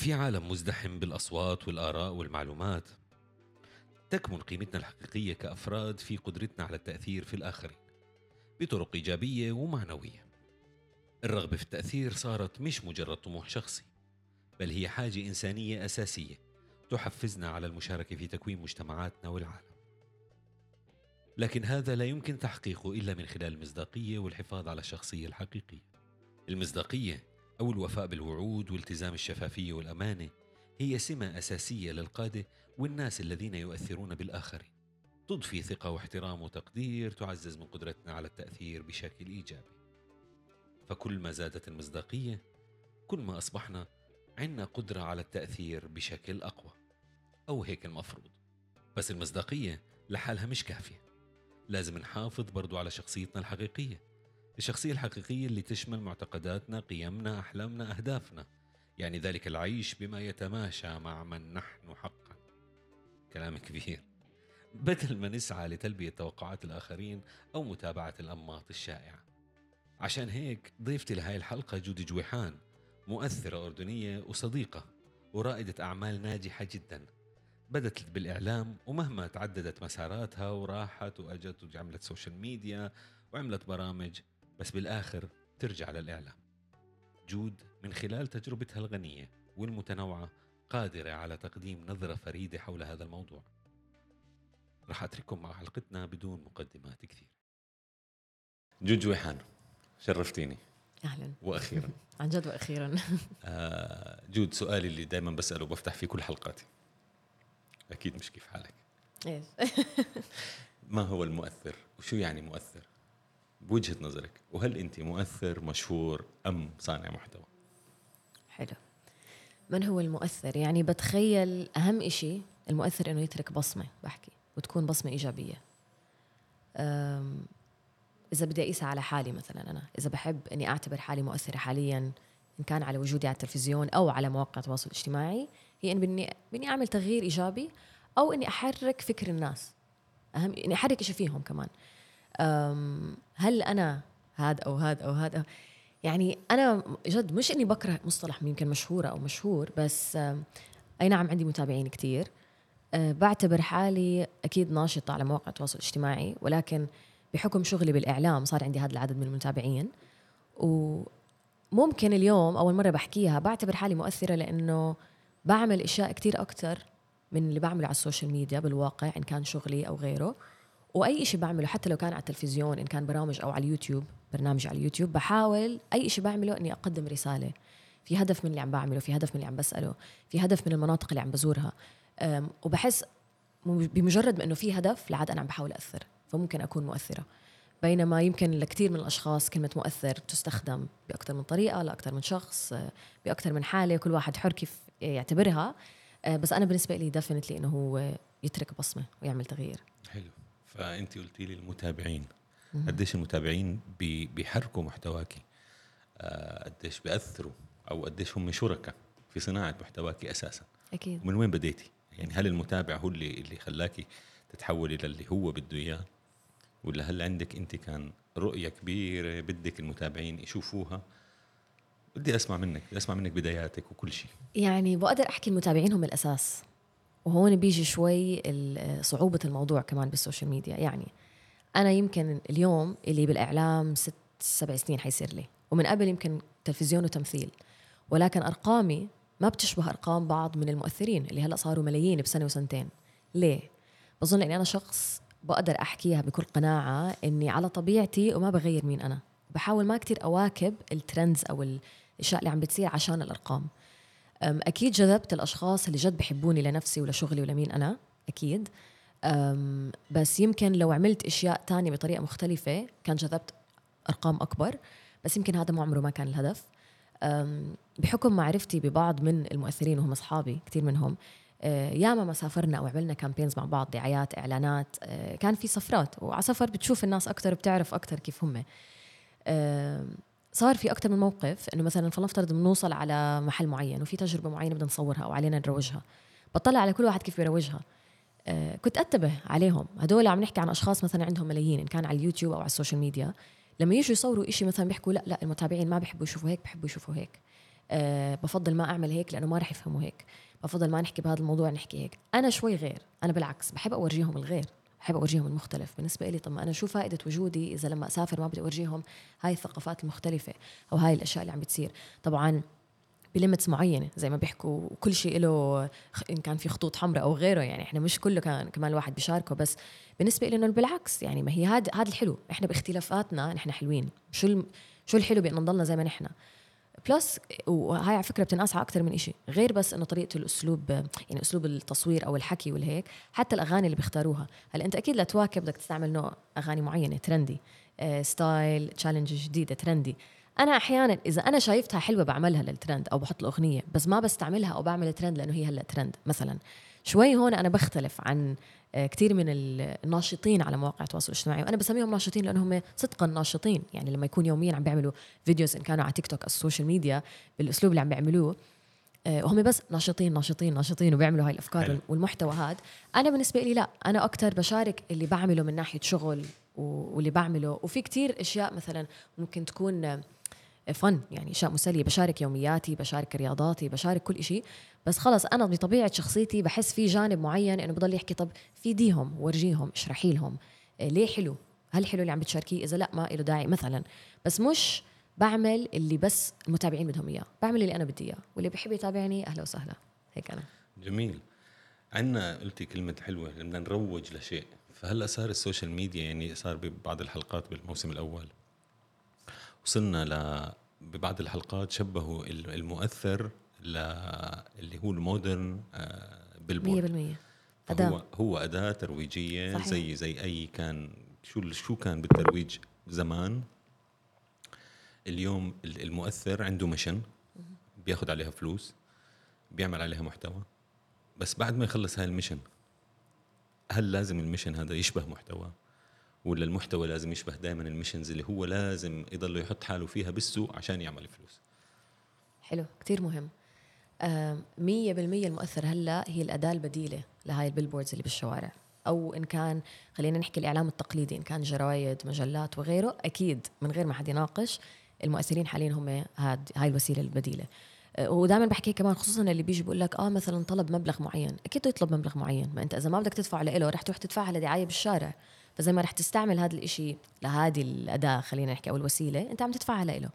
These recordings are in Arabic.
في عالم مزدحم بالأصوات والآراء والمعلومات. تكمن قيمتنا الحقيقية كأفراد في قدرتنا على التأثير في الآخرين بطرق إيجابية ومعنوية. الرغبة في التأثير صارت مش مجرد طموح شخصي بل هي حاجة إنسانية أساسية تحفزنا على المشاركة في تكوين مجتمعاتنا والعالم. لكن هذا لا يمكن تحقيقه إلا من خلال المصداقية والحفاظ على الشخصية الحقيقية. المصداقية أو الوفاء بالوعود والتزام الشفافية والأمانة هي سمة أساسية للقادة والناس الذين يؤثرون بالاخرين تضفي ثقة واحترام وتقدير تعزز من قدرتنا على التأثير بشكل إيجابي. فكل ما زادت المصداقية كل ما أصبحنا عندنا قدرة على التأثير بشكل أقوى. أو هيك المفروض. بس المصداقية لحالها مش كافية. لازم نحافظ برضو على شخصيتنا الحقيقية. الشخصية الحقيقية اللي تشمل معتقداتنا قيمنا أحلامنا أهدافنا. يعني ذلك العيش بما يتماشى مع من نحن حقا. كلام كبير. بدل ما نسعى لتلبية توقعات الآخرين أو متابعة الأنماط الشائعة. عشان هيك ضيفتي لهاي الحلقة جودي جويحان مؤثرة أردنية وصديقة ورائدة أعمال ناجحة جدا. بدت بالإعلام ومهما تعددت مساراتها وراحت وأجت وعملت سوشيال ميديا وعملت برامج بس بالآخر ترجع للإعلام. جود من خلال تجربتها الغنية والمتنوعة قادرة على تقديم نظرة فريدة حول هذا الموضوع. رح أترككم مع حلقتنا بدون مقدمات كثير جود جويحان شرفتيني. أهلا. وأخيرا. عن جد وأخيرا. آه جود سؤالي اللي دائما بسأله بفتح فيه كل حلقاتي. أكيد مش كيف حالك. إيش؟ ما هو المؤثر؟ وشو يعني مؤثر؟ بوجهة نظرك وهل أنت مؤثر مشهور أم صانع محتوى؟ حلو. من هو المؤثر؟ يعني بتخيل أهم إشي المؤثر إنه يترك بصمة بحكي وتكون بصمة إيجابية. إذا بدي اقيسها على حالي مثلا أنا إذا بحب إني أعتبر حالي مؤثره حاليا إن كان على وجودي على التلفزيون أو على مواقع التواصل الاجتماعي هي ان بدي بدي أعمل تغيير إيجابي أو إني أحرك فكر الناس. أهم إني أحرك شيء فيهم كمان. هل أنا هذا أو هذا أو هذا؟ يعني أنا جد مش إني بكره مصطلح يمكن مشهوره أو مشهور بس أي نعم عندي متابعين كتير. أه، بعتبر حالي أكيد ناشطة على مواقع التواصل الاجتماعي ولكن بحكم شغلي بالإعلام صار عندي هذا العدد من المتابعين. وممكن اليوم أول مرة بحكيها بعتبر حالي مؤثرة لأنه بعمل إشياء كتير أكثر من اللي بعمله على السوشيال ميديا بالواقع إن كان شغلي أو غيره. وأي شيء بعمله حتى لو كان على التلفزيون إن كان برامج أو على اليوتيوب برنامج على اليوتيوب بحاول أي شيء بعمله إني أقدم رسالة. في هدف من اللي عم بعمله في هدف من اللي عم بسأله في هدف من المناطق اللي عم بزورها. وبحس بمجرد ما انه في هدف لعاد أنا عم بحاول اثر فممكن أكون مؤثرة. بينما يمكن لكثير من الأشخاص كلمة مؤثر تستخدم بأكثر من طريقة لاكثر من شخص آه، بأكثر من حالة كل واحد حر كيف يعتبرها. آه، بس أنا بالنسبة لي definitely إنه هو يترك بصمة ويعمل تغيير. حلو. فانت قلتي لي المتابعين. قديش المتابعين بي- بيحركوا محتواكي آه، قديش بيأثروا أو قديش هم شركاء في صناعة محتواكي أساسا؟ أكيد. ومن وين بديتي يعني هل المتابع هو اللي اللي خلاكي تتحولي للي هو بده إياه؟ ولا هل عندك أنت كان رؤية كبيرة بدك المتابعين يشوفوها؟ بدي أسمع منك بدي أسمع منك بداياتك وكل شيء. يعني بقدر أحكي المتابعين هم الأساس. وهون بيجي شوي صعوبة الموضوع كمان بالسوشيال ميديا. يعني أنا يمكن اليوم اللي بالإعلام ست سبع سنين حيصير لي ومن قبل يمكن تلفزيون وتمثيل ولكن أرقامي ما بتشبه أرقام بعض من المؤثرين اللي هلأ صاروا ملايين بسنة وسنتين. ليه؟ بظن إني أنا شخص بقدر أحكيها بكل قناعة إني على طبيعتي وما بغير مين أنا. بحاول ما كتير أواكب الترندز أو الأشياء اللي عم بتصير عشان الأرقام. أم، أكيد جذبت الأشخاص اللي جد بحبوني لنفسي ولشغلي ولمين أنا أكيد. أم، بس يمكن لو عملت أشياء تانية بطريقة مختلفة كان جذبت أرقام أكبر بس يمكن هذا ما عمره ما كان الهدف. بحكم معرفتي ببعض من المؤثرين وهم أصحابي كثير منهم آه، ياما ما سافرنا أو عملنا campaigns مع بعض دعايات إعلانات آه، كان في سفرات وعلى سفر بتشوف الناس أكثر بتعرف أكثر كيف هم. صار في أكثر من موقف إنه مثلا فلنفترض بنوصل على محل معين وفي تجربة معينة بدنا نصورها أو علينا نروجها. بطلع على كل واحد كيف بيروجها. آه، كنت انتبه عليهم. هدول عم نحكي عن أشخاص مثلا عندهم ملايين إن كان على اليوتيوب أو على السوشيال ميديا. لما يجوا يصوروا إشي مثلا بيحكوا لا لا المتابعين ما بيحبوا يشوفوا هيك بيحبوا يشوفوا هيك. أه بفضل ما أعمل هيك لأنه ما رح يفهموا هيك. بفضل ما نحكي بهذا الموضوع نحكي هيك. أنا شوي غير. أنا بالعكس بحب أورجيهم الغير. بحب أورجيهم المختلف بالنسبة لي طب ما أنا شو فائدة وجودي إذا لما أسافر ما بدي أورجيهم هاي الثقافات المختلفة أو هاي الأشياء اللي عم بتصير؟ طبعا ب limits معينة زي ما بيحكوا كل شيء له إن كان في خطوط حمراء أو غيره يعني إحنا مش كله كان كمان الواحد بيشاركه. بس بالنسبة لنا بالعكس يعني ما هي هذا هذا الحلو. إحنا باختلافاتنا نحن حلوين. شو شو الحلو بان نضلنا زي ما نحن؟ plus وهاي على فكرة بتنقاس على أكثر من شيء غير بس إنه طريقة الأسلوب يعني أسلوب التصوير أو الحكي والهيك حتى الأغاني اللي بيختاروها. هلأ أنت أكيد لتواكب بدك تستعمل نوع أغاني معينة trendy آه style challenge جديدة trendy. أنا أحيانا إذا أنا شايفتها حلوة بعملها للترند أو بحط الاغنيه بس ما بستعملها أو بعمل ترند لأنه هي هلأ ترند مثلا. شوي هون أنا بختلف عن كثير من الناشطين على مواقع التواصل الاجتماعي. وأنا بسميهم ناشطين لأنهم صدقا ناشطين. يعني لما يكون يوميا عم بيعملوا videos إن كانوا على تيك توك أو السوشيال ميديا بالأسلوب اللي عم بيعملوه آه، وهم بس ناشطين ناشطين ناشطين وبيعملوا هاي الأفكار حلو. والمحتوى هذا أنا بالنسبة لي لا أنا أكثر بشارك اللي بعمله من ناحية شغل واللي بعمله. وفي كتير أشياء مثلا ممكن تكون فن يعني أشياء مسلية. بشارك يومياتي بشارك رياضاتي بشارك كل شيء بس خلص أنا بطبيعة شخصيتي بحس في جانب معين إنه بضل يحكي طب فيديهم ورجيهم اشرحي لهم. إيه ليه حلو؟ هل حلو اللي عم بتشاركيه؟ إذا لا ما له داعي مثلا. بس مش بعمل اللي بس المتابعين بدهم إياه بعمل اللي أنا بدي إياه واللي بحب يتابعني أهلا وسهلا. هيك أنا. جميل. عندنا قلتي كلمة حلوة بدنا نروج لشيء. فهلأ صار السوشيال ميديا يعني صار ببعض الحلقات بالموسم الأول. وصلنا ل ببعض الحلقات شبهوا المؤثر اللي هو ال modern billboard 100% أداة. هو هو أداة ترويجية صحيح. زي زي أي كان شو شو كان بالترويج زمان؟ اليوم المؤثر عنده mission بياخذ عليها فلوس بيعمل عليها محتوى بس بعد ما يخلص هاي ال mission هل لازم ال mission هذا يشبه محتوى؟ ولا المحتوى لازم يشبه دائما ال missions اللي هو لازم يضل يحط حاله فيها بالسوق عشان يعمل فلوس؟ حلو كتير مهم. مية بالمية المؤثر هلا هي الأداة البديلة لهاي ال billboards اللي بالشوارع. أو إن كان خلينا نحكي الإعلام التقليدي إن كان جرايد مجلات وغيره أكيد من غير ما حد يناقش المؤثرين حاليا هم هاد هاي الوسيلة البديلة. أه، ودائما بحكي كمان خصوصا اللي بيجي بيقول لك آه مثلا طلب مبلغ معين. أكيد يطلب مبلغ معين. ما أنت إذا ما بدك تدفع له رح تروح تدفعها لدعاية بالشارع. فزي ما رح تستعمل هذا الإشي لهذه الأداة خلينا نحكي أو الوسيلة أنت عم تدفعها له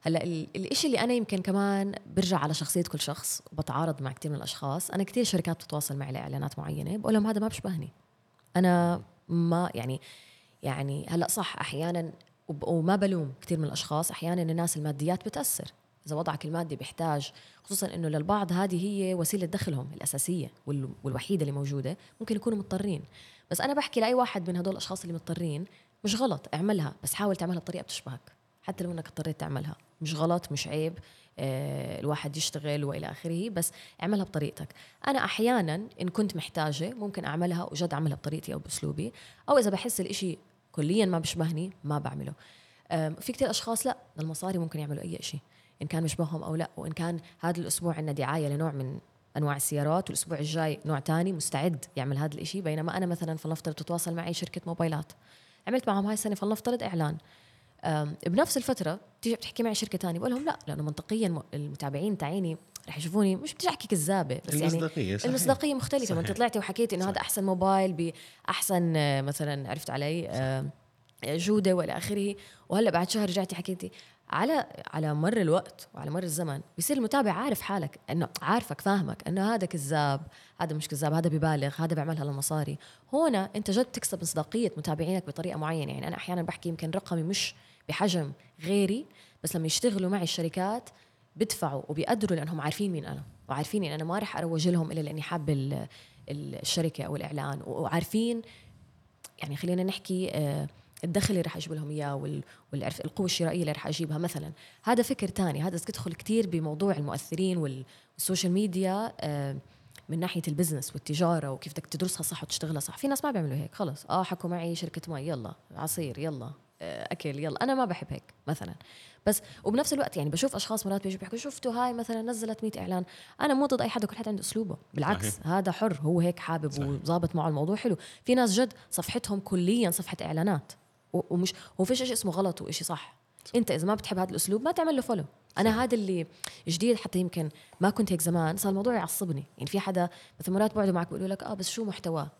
هلأ الإشي اللي أنا يمكن كمان برجع على شخصية كل شخص وبتعارض مع كثير من الأشخاص أنا كثير شركات بتتواصل معي لإعلانات معينة بقول لهم هذا ما بيشبهني أنا ما يعني يعني هلأ صح أحيانا وما بلوم كثير من الأشخاص أحيانا الناس الماديات بتأثر. إذا وضعك المادي بيحتاج خصوصا إنه للبعض هذه هي وسيلة دخلهم الأساسية والوحيدة اللي موجودة ممكن يكونوا مضطرين. بس أنا بحكي لأي واحد من هدول الأشخاص اللي مضطرين مش غلط اعملها بس حاول تعملها بطريقة بتشبهك. حتى لو انك اضطريت تعملها. مش غلط مش عيب. آه الواحد يشتغل والى اخره بس اعملها بطريقتك. أنا أحيانا إن كنت محتاجة ممكن أعملها وجد أعملها بطريقتي أو بأسلوبي أو إذا بحس الإشي كليا ما بيشبهني ما بعمله. في كتير أشخاص لا المصاري ممكن يعملوا أي شيء إن كان بيشبههم أو لا. وإن كان هذا الأسبوع عندنا دعاية لنوع من أنواع السيارات والأسبوع الجاي نوع تاني مستعد يعمل هذا الإشي. بينما أنا مثلا فلنفترض تتواصل معي شركة موبايلات. عملت معهم هاي السنة فلنفترض إعلان. بنفس الفترة تيجي بتحكي معي شركة تانية بقول لهم لا لأنه منطقيا المتابعين تاعيني رح يشوفوني مش بدي أحكي كذابة بس المصداقية يعني صحيح. المصداقية مختلفة. ما انت طلعتي وحكيتي إنه هذا أحسن موبايل باحسن آه، مثلا عرفت علي جودة وإلى آخره. وهلأ بعد شهر رجعتي حكيتي على على مر الوقت وعلى مر الزمن بيصير المتابع عارف حالك إنه عارفك فاهمك إنه هذا كذاب هذا مش كذاب هذا ببالغ هذا بيعملها للمصاري. هنا أنت جد تكسب مصداقية متابعينك بطريقة معينة. يعني أنا أحيانا بحكي يمكن رقمي مش بحجم غيري بس لما يشتغلوا معي الشركات بدفعوا وبيقدروا لأنهم عارفين مين أنا وعارفين إن أنا ما رح أروج لهم إلا لأني حابة الشركة أو الإعلان وعارفين يعني خلينا نحكي آه الدخل اللي راح أجيب لهم إياه والعرف القوة الشرائية اللي راح أجيبها مثلا. هذا فكر تاني هذا تدخل كثير بموضوع المؤثرين والسوشيال ميديا آه، من ناحية ال business والتجارة وكيف بدك تدرسها صح وتشتغلها صح. في ناس ما بيعملوا هيك خلص. آه حكوا معي شركة مي يلا. عصير يلا. آه، أكل يلا. أنا ما بحب هيك مثلا. بس وبنفس الوقت يعني بشوف أشخاص مرات بيجوا بيحكوا شفتوا هاي مثلا نزلت 100 إعلان. أنا مو ضد أي حدا كل حدا عنده أسلوبه. بالعكس صحيح. هذا حر هو هيك حابب وظابط معه الموضوع حلو. في ناس جد صفحتهم كليا صفحة إعلانات. ومش هو فيش شيء اسمه غلط وشيء صح. أنت إذا ما بتحب هذا الأسلوب ما تعمل له follow أنا هذا اللي جديد حتى يمكن ما كنت هيك زمان صار الموضوع يعصبني. يعني في حدا مثلا مرات بقعدوا معك بيقولوا لك آه بس شو محتواه؟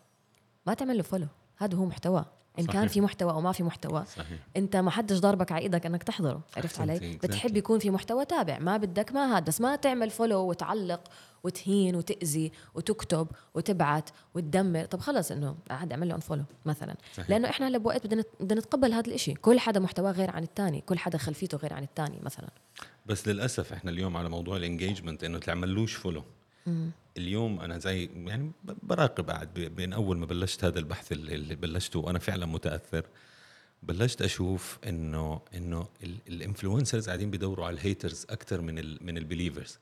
ما تعمل له follow هذا هو محتواه. إن صحيح. كان في محتوى أو ما في محتوى صحيح. أنت ما حدش ضربك على إيدك إنك تحضره عرفت علي؟ exactly. بتحب يكون في محتوى تابع ما بدك ما هاد بس ما تعمل follow وتعلق وتهين وتأذي وتكتب وتبعت وتدمر. طب خلص إنه عاد اعمل له unfollow مثلا. صحيح. لأنه إحنا هلا بوقت بدنا بدنا نتقبل هذا الإشي. كل حدا محتواه غير عن الثاني كل حدا خلفيته غير عن الثاني مثلا. بس للأسف إحنا اليوم على موضوع ال engagement إنه تعملوش follow اليوم أنا زي يعني براقب قاعد بين أول ما بلشت هذا البحث اللي اللي بلشته وأنا فعلا متأثر بلشت أشوف انه إنه ال influencers قاعدين بيدوروا على ال haters أكثر من ال من ال believers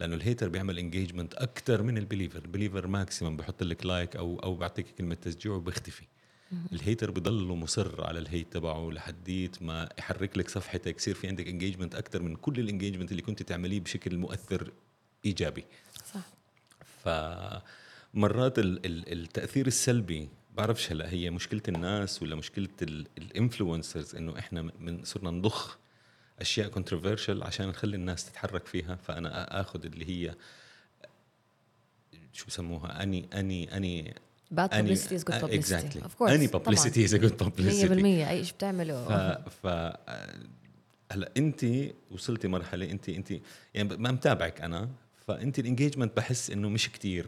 لأنه ال hater بيعمل engagement أكثر من ال believer ال believer maximum بحط لك like أو أو بيعطيك كلمة تشجيع وبيختفي. ال hater بضل مصر على ال hate تبعه لحديت ما يحرك لك صفحتك يصير في عندك engagement أكثر من كل ال engagement اللي كنت تعمليه بشكل مؤثر إيجابي. صح. فمرات ال- ال- التأثير السلبي بعرفش هلا هي مشكلة الناس ولا مشكلة ال influencers إنه إحنا من صرنا نضخ أشياء controversial عشان نخلي الناس تتحرك فيها. فأنا آخذ اللي هي شو بسموها؟ any any any any- publicity is good آه، publicity. exactly. of course. any publicity is a good 100% publicity أي شيء ف بتعمله. ف هلا انت وصلتي مرحلة انت انت يعني ما متابعك أنا. فأنت ال engagement بحس إنه مش كتير.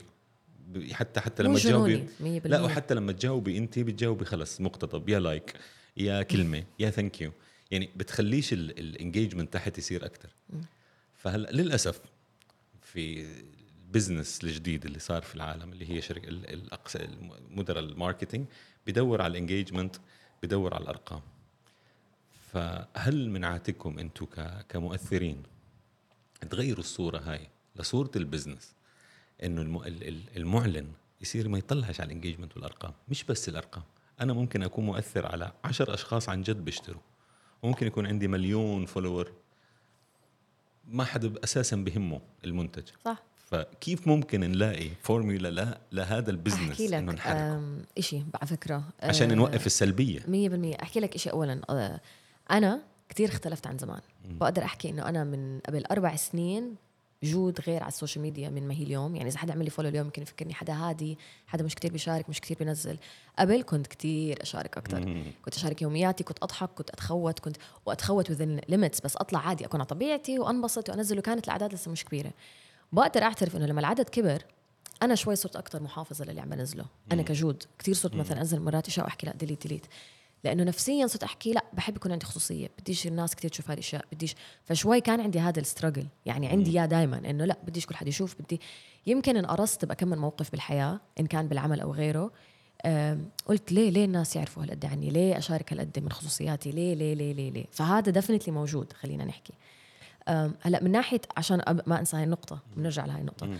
حتى حتى لما تجاوبي جنوني 100% لا وحتى لما تجاوبي أنت بتجاوبي خلص مقتضب يا like يا كلمة يا thank you يعني بتخليش ال engagement تحت يصير أكثر فهلأ للأسف في ال business الجديد اللي صار في العالم اللي هي شركة ال- الاقصى مدراء ال marketing بدور على ال engagement بدور على الأرقام. فهل من عاتقكم أنتم كمؤثرين تغيروا الصورة هاي؟ لصوره ال business إنه الم- ال- ال- المعلن يصير ما يطلعش على ال engagement والأرقام مش بس الأرقام. أنا ممكن أكون مؤثر على عشر أشخاص عن جد بيشتروا وممكن يكون عندي مليون follower ما حدا أساسا بهمه المنتج. صح. فكيف ممكن نلاقي فورمولا لا لهذا ال business أحكي لك إشي على فكرة. عشان نوقف السلبية. 100% أحكي لك شيء اولا. آه، أنا كثير اختلفت عن زمان. بقدر أحكي إنه أنا من قبل أربع سنين جود غير على ال social media من ما هي اليوم. يعني إذا حدا عمل لي follow اليوم يمكن يفكرني حدا هادي حدا مش كتير بيشارك مش كتير بينزل. قبل كنت كتير أشارك أكثر كنت أشارك يومياتي كنت أضحك كنت أتخوت كنت وأتخوت within limits بس أطلع عادي أكون على طبيعتي وأنبسط وأنزل. وكانت الاعداد لسه مش كبيرة. بقدر أعترف إنه لما العدد كبر أنا شوي صرت أكثر محافظة للي عم بنزله. أنا كجود كثير صرت مثلا أنزل مرات اشياء وأحكي لا delete delete لأنه نفسيا صرت أحكي لا بحب يكون عندي خصوصية بديش الناس كثير تشوف هذه الأشياء بديش. فشوي كان عندي هذا ال struggle يعني عندي إياه دائما إنه لا بديش كل حد يشوف بدي. يمكن انقرصت بكم من موقف بالحياة إن كان بالعمل أو غيره قلت ليه ليه الناس يعرفوا هالقد عني؟ ليه أشارك هالقد من خصوصياتي؟ ليه ليه ليه ليه, ليه؟ فهذا definitely موجود خلينا نحكي. هلأ من ناحية عشان ما أنسى هاي النقطة بنرجع لهي النقطة.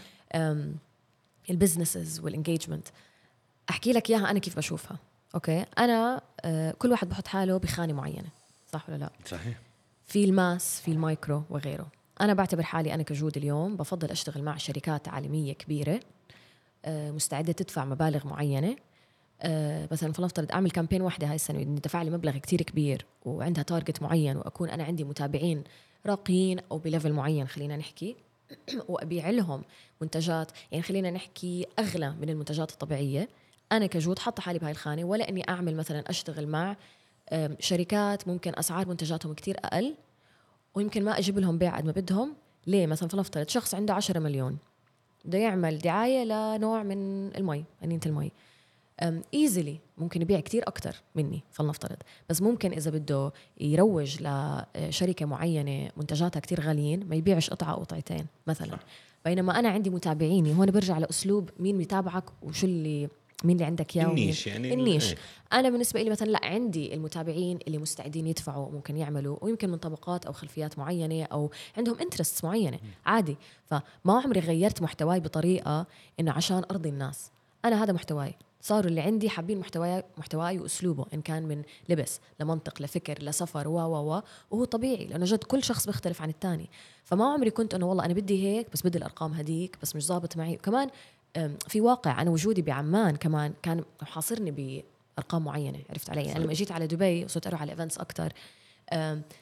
ال businesses وال engagement أحكي لك إياها أنا كيف بشوفها. okay. أنا آه، كل واحد بحط حاله بخانة معينة صح ولا لا؟ صحيح. في ال mass في المايكرو وغيره. أنا بعتبر حالي أنا كجود اليوم بفضل أشتغل مع شركات عالمية كبيرة آه، مستعدة تدفع مبالغ معينة. آه، مثلا فلنفترض أعمل campaign واحدة هاي السنة دفع لي مبلغ كتير كبير وعندها target معين وأكون أنا عندي متابعين راقيين أو ب level معين خلينا نحكي وأبيع لهم منتجات. يعني خلينا نحكي أغلى من المنتجات الطبيعية. أنا كجود حاطة حالي بهاي الخانة ولا إني أعمل مثلا أشتغل مع شركات ممكن أسعار منتجاتهم كتير أقل ويمكن ما أجيب لهم بيع قد ما بدهم. ليه؟ مثلا فلنفترض شخص عنده 10 مليون بده يعمل دعاية لنوع من المي قنينة المي. easily ممكن يبيع كتير أكتر مني فلنفترض. بس ممكن إذا بده يروج لشركه معينة منتجاتها كتير غاليين ما يبيعش قطعة أو قطعتين مثلا. بينما أنا عندي متابعيني هون برجع لأسلوب مين بيتابعك وشو اللي مين اللي عندك اياه النيش يعني النيش. إيه. أنا بالنسبة لي مثلا لا عندي المتابعين اللي مستعدين يدفعوا ممكن يعملوا ويمكن من طبقات أو خلفيات معينة أو عندهم انترست معينة. عادي. فما عمري غيرت محتواي بطريقة إنه عشان أرضي الناس. أنا هذا محتواي. صاروا اللي عندي حابين محتواي محتواي وأسلوبه إن كان من لبس لمنطق لفكر لسفر و و و وهو طبيعي لأنه جد كل شخص بيختلف عن الثاني فما عمري كنت إنه والله أنا بدي هيك بس بدي الأرقام هديك بس مش ظابط معي. وكمان في واقع أنا وجودي بعمان كمان كان محاصرني بأرقام معينة عرفت علي؟ أنا لما جيت على دبي وصرت أروح على events أكثر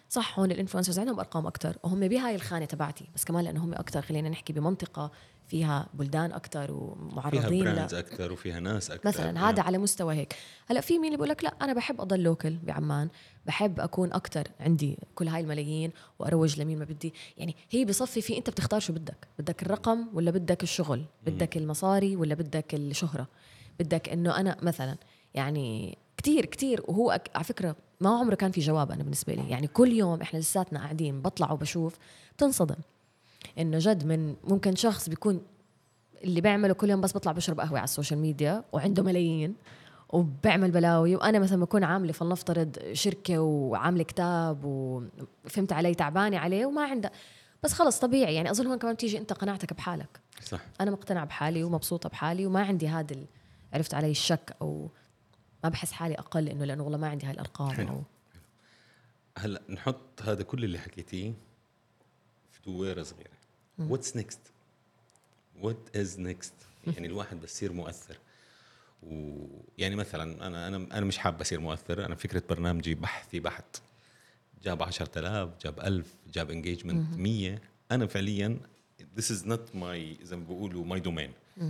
صح هون ال influencers عندهم أرقام أكثر وهم بهاي الخانة تبعتي بس كمان لأنه هم أكثر خلينا نحكي بمنطقة فيها بلدان أكثر فيها ومعرضين براندز ل... أكثر وفيها ناس أكثر مثلا هذا على مستوى هيك. هلأ في مين اللي بيقول لك لأ أنا بحب أضل لوكل بعمان بحب أكون أكثر عندي كل هاي الملايين وأروج لمين ما بدي. يعني هي بصفي في أنت بتختار شو بدك بدك الرقم ولا بدك الشغل؟ بدك المصاري ولا بدك الشهرة؟ بدك إنه أنا مثلا يعني كتير كتير وهو. على فكرة ما عمره كان في جواب أنا بالنسبة لي. يعني كل يوم إحنا لساتنا قاعدين بطلع وبشوف بتنصدم إنه جد من ممكن شخص بيكون اللي بيعمله كل يوم بس بطلع بشرب قهوة على ال social media وعنده ملايين وبعمل بلاوي وأنا مثلا بكون عاملة فلنفترض شركة وعاملة كتاب وفهمت علي تعبانة عليه وما عندها. بس خلص طبيعي. يعني أظن هون كمان بتيجي أنت قناعتك بحالك. صح. أنا مقتنعة بحالي ومبسوطة بحالي وما عندي هذا عرفت علي الشك أو ما بحس حالي أقل إنه لأنه والله ما عندي هاي الارقام حلو. أو هلأ نحط هذا كل اللي حكيتيه في دويرة صغيرة. what's next what is next يعني الواحد بس يصير مؤثر ويعني مثلا أنا أنا أنا مش حابب أصير مؤثر. أنا فكرة برنامجي بحثي بحت. جاب 10000 جاب 1000 جاب engagement 100 أنا فعليا this is not my زي ما بيقولوا my domain.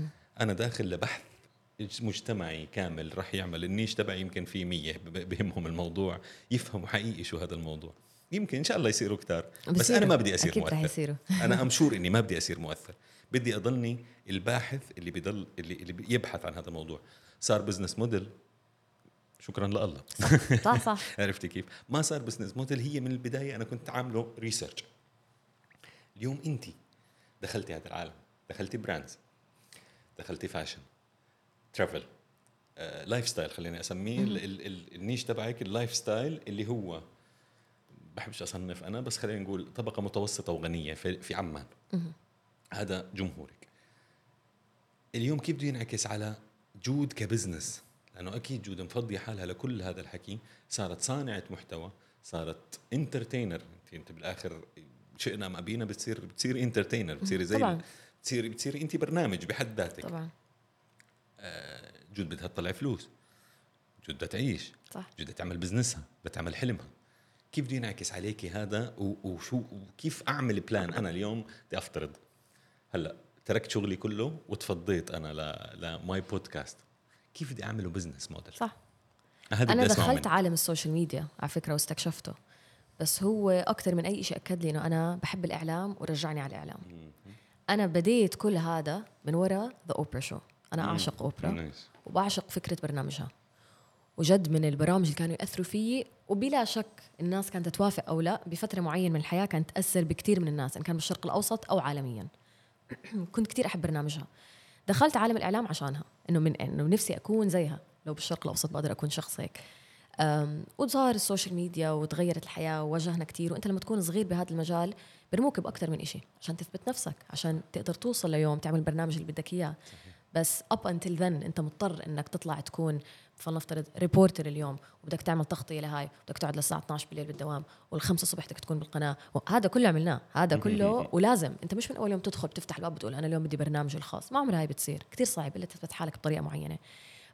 أنا داخل لبحث مجتمعي كامل راح يعمل. ال niche تبعي يمكن في 100 ب- بهمهم الموضوع. يفهموا حقيقي شو هذا الموضوع. يمكن إن شاء الله يصيروا كتار. بس. أنا ما بدي اصير أكيد مؤثر. يصيروا. أنا امشور إني ما بدي اصير مؤثر. بدي أضلني الباحث اللي بضل اللي اللي يبحث عن هذا الموضوع. صار business model شكرا لله. صح صح عرفتي كيف؟ ما صار business model هي من البداية أنا كنت عامله research اليوم انت دخلتي هذا العالم. دخلتي brands دخلتي fashion travel lifestyle خليني أسميه. ال- ال- ال- ال niche تبعك ال lifestyle اللي هو بحبش أصنف أنا بس خلينا نقول طبقة متوسطة وغنية في, في عمان. هذا جمهورك. اليوم كيف بده ينعكس على جود ك business؟ لأنه أكيد جود مفضية حالها لكل هذا الحكي. صارت صانعة محتوى صارت entertainer انت أنت بالآخر شئنا ام ابينا بتصير بتصير entertainer بتصيري زي طبعاً. بتصيري بتصيري أنت برنامج بحد ذاتك. طبعا. جود بدها تطلع فلوس. جود بدها تعيش. صح. جود بدها تعمل business ها بدها تعمل حلمها. كيف بده ينعكس عليكي هذا؟ وشو وكيف أعمل plan أنا اليوم بدي أفترض؟ هلأ تركت شغلي كله وتفضيت أنا ل ل my podcast كيف بدي أعمله business model صح. هذا أنا بدي دخلت. عالم ال social media على فكرة واستكشفته. بس هو أكثر من أي شيء أكد لي إنه أنا بحب الإعلام ورجعني على الإعلام. أنا بديت كل هذا من وراء The Oprah Show أنا أعشق أوبرا. وبعشق فكرة برنامجها. وجد من البرامج اللي كانوا يأثروا فيي وبلا شك الناس كانت توافق أو لا بفترة معينة من الحياة كانت تأثر بكثير من الناس إن كان بالشرق الأوسط أو عالميا. كنت كثير أحب برنامجها. دخلت عالم الإعلام عشانها إنه من إنه نفسي أكون زيها. لو بالشرق الأوسط بقدر أكون شخص هيك. وظهر ال social media وتغيرت الحياة وواجهنا كثير وأنت لما تكون صغير بهذا المجال برموك باكثر من إشي عشان تثبت نفسك عشان تقدر توصل ليوم تعمل البرنامج اللي بدك إياه. بس up until then انت مضطر انك تطلع تكون فلنفترض reporter اليوم وبدك تعمل تغطية لهاي بدك تقعد للساعة 12 بالليل بالدوام والخمسة الصبح بدك تكون بالقناة وهذا كله عملناه هذا كله ولازم. انت مش من أول يوم تدخل بتفتح الباب بتقول أنا اليوم بدي برنامجي الخاص ما عمرها هاي بتصير كثير صعب إلا تثبت حالك بطريقة معينة.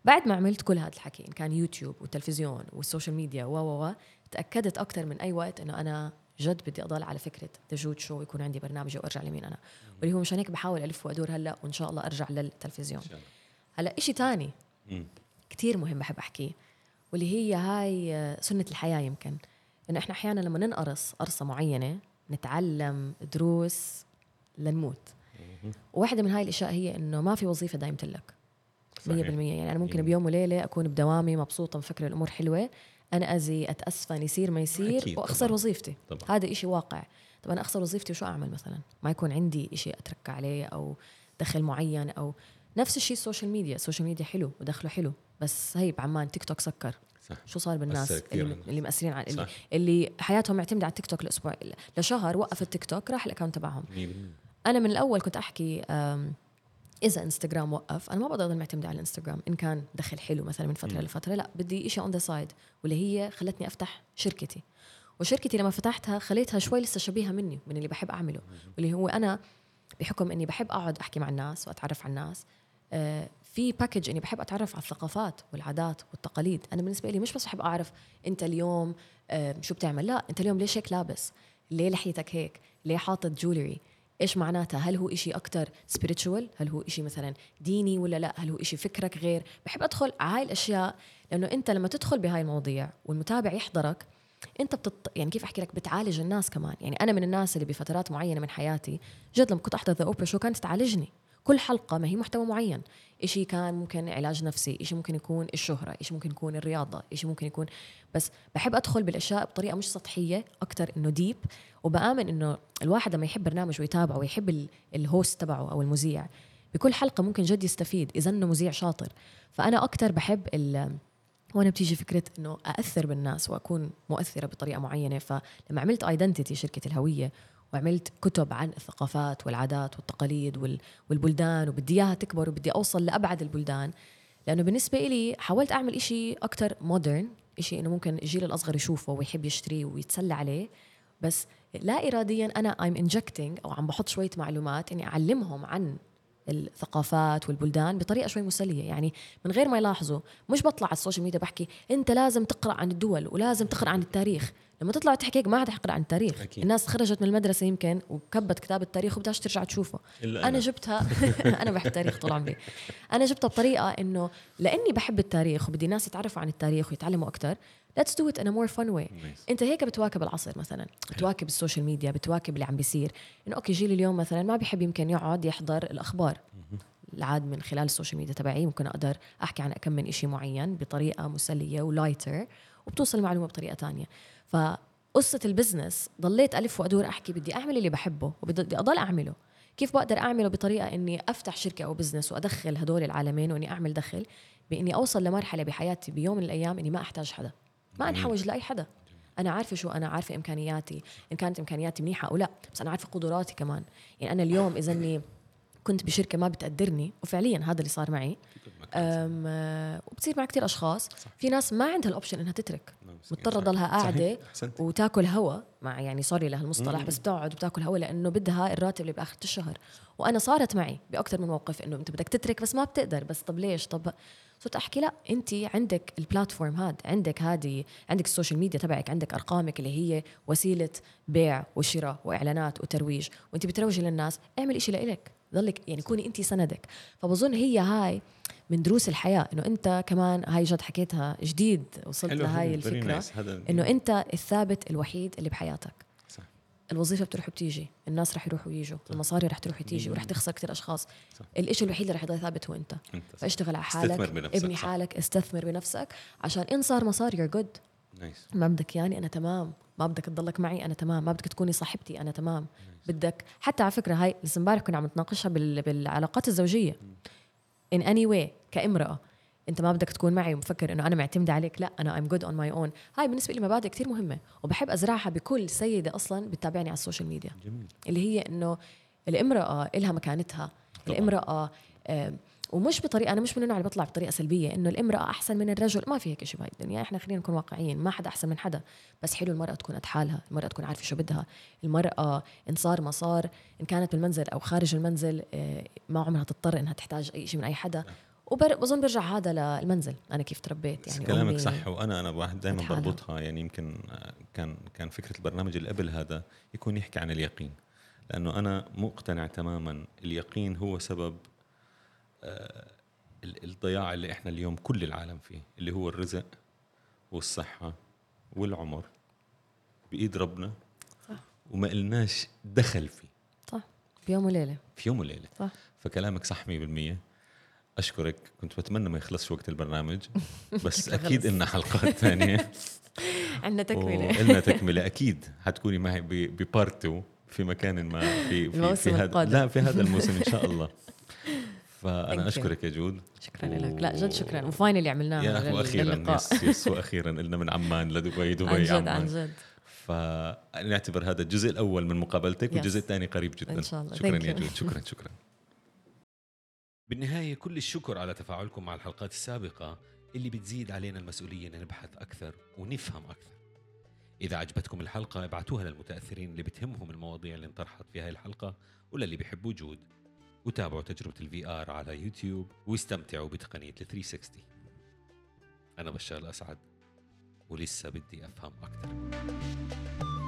بعد ما عملت كل هذا الحكي إن كان يوتيوب والتلفزيون وال social media و و تأكدت أكثر من أي وقت إنه أنا جد بدي أضل على فكرة the جود show ويكون عندي برنامجي وأرجع لمين أنا واللي هو مشان هيك بحاول ألف وأدور هلأ وإن شاء الله أرجع للتلفزيون. هلأ إشي تاني مم. كتير مهم بحب أحكيه واللي هي هاي آه، سنة الحياة يمكن إنه إحنا أحيانا لما ننقرص قرصة معينة نتعلم دروس لنموت وواحدة من هاي الأشياء هي إنه ما في وظيفة دايمة لك 100% صحيح. يعني أنا ممكن مم. بيوم وليلة أكون بدوامي مبسوطة مفكرة الأمور حلوة أنا إزي all of a sudden يصير ما يصير أكيد وأخسر طبعاً. وظيفتي. طبعا. هذا إشي واقع. طب أنا أخسر وظيفتي وشو أعمل مثلا؟ ما يكون عندي إشي أترك عليه أو دخل معين أو نفس الشيء ال social media ال social media حلو ودخله حلو بس هي بعمان تيك توك سكر. صح. شو صار بالناس؟ اللي. اللي مأثرين على اللي, صح. اللي حياتهم معتمدة على التيك توك الأسبوع لشهر وقف التيك توك راح ال account تبعهم. 100% أنا من الأول كنت أحكي إذا إنستغرام وقف أنا ما بقدر أضل معتمدة على الانستغرام إن كان دخل حلو مثلا من فترة مم. لفترة لا بدي شيء on the side واللي هي خلتني أفتح شركتي. وشركتي لما فتحتها خليتها شوي لسه شبيهة مني من اللي بحب أعمله واللي هو أنا بحكم إني بحب أقعد أحكي مع الناس وأتعرف على الناس آه، في package إني بحب أتعرف على الثقافات والعادات والتقاليد. أنا بالنسبة لي مش بس بحب أعرف أنت اليوم آه، شو بتعمل لا أنت اليوم ليش هيك لابس؟ ليه لحيتك هيك؟ ليه حاطط jewelry إيش معناتها؟ هل هو إشي أكتر spiritual هل هو إشي مثلا ديني ولا لا؟ هل هو إشي فكرك غير؟ بحب أدخل على هاي الأشياء لأنه أنت لما تدخل بهاي المواضيع والمتابع يحضرك أنت بتط... يعني كيف أحكي لك؟ بتعالج الناس كمان. يعني أنا من الناس اللي بفترات معينة من حياتي جد لما كنت أحضر The Oprah Show كانت تعالجني. كل حلقة ما هي محتوى معين. إشي كان ممكن علاج نفسي إشي ممكن يكون الشهرة إشي ممكن يكون الرياضة إشي ممكن يكون بس بحب أدخل بالأشياء بطريقة مش سطحية أكتر إنه deep وبآمن إنه الواحد لما يحب برنامج ويتابعه ويحب ال host تبعه أو المذيع بكل حلقة ممكن جد يستفيد إذا إنه مذيع شاطر. فأنا أكتر بحب ال هون بتيجي فكرة إنه أأثر بالناس وأكون مؤثرة بطريقة معينة. فلما عملت Identity شركة الهوية وعملت كتب عن الثقافات والعادات والتقاليد والبلدان وبدي إياها تكبر وبدي أوصل لأبعد البلدان. لأنه بالنسبة لي حاولت أعمل إشي أكثر modern إشي إنه ممكن الجيل الأصغر يشوفه ويحب يشتريه ويتسلى عليه. بس لا اراديا أنا I'm injecting أو عم بحط شوية معلومات إني أعلمهم عن الثقافات والبلدان بطريقة شوي مسلية. يعني من غير ما يلاحظوا مش بطلع على ال social media بحكي أنت لازم تقرأ عن الدول ولازم تقرأ عن التاريخ. لما تطلع تحكي هيك ما حدا حقرا عن التاريخ. أكيد. الناس خرجت من المدرسة يمكن وكبت كتاب التاريخ وبدهاش ترجع تشوفه. أنا. أنا. جبتها أنا بحب التاريخ طول عمري. أنا جبتها بطريقة إنه لأني بحب التاريخ وبدي الناس يتعرفوا عن التاريخ ويتعلموا أكثر let's do it in a more fun way. Nice. انت هيك بتواكب العصر مثلا بتواكب ال social media بتواكب اللي عم بيصير. إنه okay جيل اليوم مثلا ما بيحب يمكن يقعد يحضر الأخبار. العاد من خلال ال social media تبعي ممكن أقدر أحكي عن كم من شيء معين بطريقة مسلية و lighter وبتوصل المعلومة بطريقة تانية. فقصة ال business ضليت ألف وأدور أحكي بدي أعمل اللي بحبه وبدي أضل أعمله. كيف بقدر أعمله بطريقة إني أفتح شركة أو business وأدخل هدول العالمين وإني أعمل دخل بإني أوصل لمرحلة بحياتي بيوم من الأيام إني ما أحتاج حدا؟ ما أنحوج لأي حدا. أنا عارفة شو أنا عارفة إمكانياتي إن كانت إمكانياتي منيحة أو لا بس أنا عارفة قدراتي كمان. يعني أنا اليوم إذا إني كنت بشركة ما بتقدرني وفعليا هذا اللي صار معي آه، وبتصير مع كثير أشخاص. صح. في ناس ما عندها ال option إنها تترك. مضطرة تضلها قاعدة وتاكل هوا مع يعني sorry لهالمصطلح بس بتقعد وبتاكل هوا لأنه بدها الراتب اللي بآخر الشهر. وأنا صارت معي بأكثر من موقف إنه أنت بدك تترك بس ما بتقدر. بس طب ليش؟ طب صرت احكي لا انت عندك ال platform هاد عندك هذه عندك ال social media تبعك عندك أرقامك اللي هي وسيلة بيع وشراء وإعلانات وترويج. وانت بتروجي للناس اعمل إشي لإلك. ضلك يعني كوني انت سندك. فبظن هي هاي من دروس الحياة إنه أنت كمان هاي جد حكيتها جديد وصلت لهاي الفكرة إنه أنت الثابت الوحيد اللي بحياتك. الوظيفة بتروح بتيجي الناس رح يروحوا ويجوا المصاري رح تروح وتيجي ورح تخسر كثير أشخاص. الشيء الوحيد اللي رح يضل ثابت هو أنت, أنت فاشتغل على حالك ابني صح. حالك استثمر بنفسك. عشان إن صار مصاري يور جود ما بدك يعني أنا تمام. ما بدك تضلك معي أنا تمام. ما بدك تكوني صاحبتي أنا تمام. بدك. حتى على فكرة هاي لسه امبارح كنا عم نتناقشها بالعلاقات الزوجية. in any way كامرأة. انت ما بدك تكون معي ومفكر انه أنا معتمدة عليك لا أنا I'm good on my own. هاي بالنسبة لي مبادئ كثير مهمة وبحب أزرعها بكل سيدة أصلا بتتابعني على ال social media. جميل. اللي هي إنه الامرأة إلها مكانتها طبعا. الامرأة آه ومش بطريقة أنا مش من النوع اللي بطلع بطريقة سلبية إنه الامرأة أحسن من الرجل ما في هيك شيء بهاي الدنيا. إحنا خلينا نكون واقعيين ما حدا أحسن من حدا. بس حلو المرأة تكون قد حالها المرأة تكون عارفة شو بدها. المرأة إن صار ما صار إن كانت بالمنزل أو خارج المنزل آه، ما عمرها تضطر إنها تحتاج أي شيء من أي حدا. وبظن برجع هذا للمنزل أنا كيف تربيت يعني كلامك صح وأنا أنا واحد دائما بربطها. يعني يمكن آه، كان كان فكرة البرنامج اللي قبل هذا يكون يحكي عن اليقين. لأنه أنا مقتنع تماما اليقين هو سبب آه، الضياع اللي إحنا اليوم كل العالم فيه اللي هو الرزق والصحة والعمر بإيد ربنا صح. وما إلناش دخل فيه. صح. بيوم وليلة. في يوم وليلة. صح. فكلامك صح 100% أشكرك كنت بتمنى ما يخلصش وقت البرنامج بس أكيد إلنا حلقات ثانية. عندنا تكملة. عندنا تكملة أكيد حتكوني معي ب part 2 في مكان ما في في, في هذا لا في هذا الموسم إن شاء الله. فأنا أشكرك يا جود. شكرا و... لك لا جد شكرا. و finally عملناها يا وأخيرا yes, yes وأخيرا قلنا من عمان لدبي دبي عن جد عن جد. فنعتبر هذا الجزء الأول من مقابلتك والجزء الثاني قريب جدا. إن شاء الله. شكرا يا جود. شكرا شكرا. بالنهاية كل الشكر على تفاعلكم مع الحلقات السابقة اللي بتزيد علينا المسؤولية أن نبحث أكثر ونفهم أكثر. إذا عجبتكم الحلقة ابعتوها للمتأثرين اللي بتهمهم المواضيع اللي انطرحت في هاي الحلقة وللي بيحبوا جود وتابعوا تجربة ال VR على يوتيوب واستمتعوا بتقنية ال 360 أنا بشار الأسعد ولسه بدي أفهم أكثر.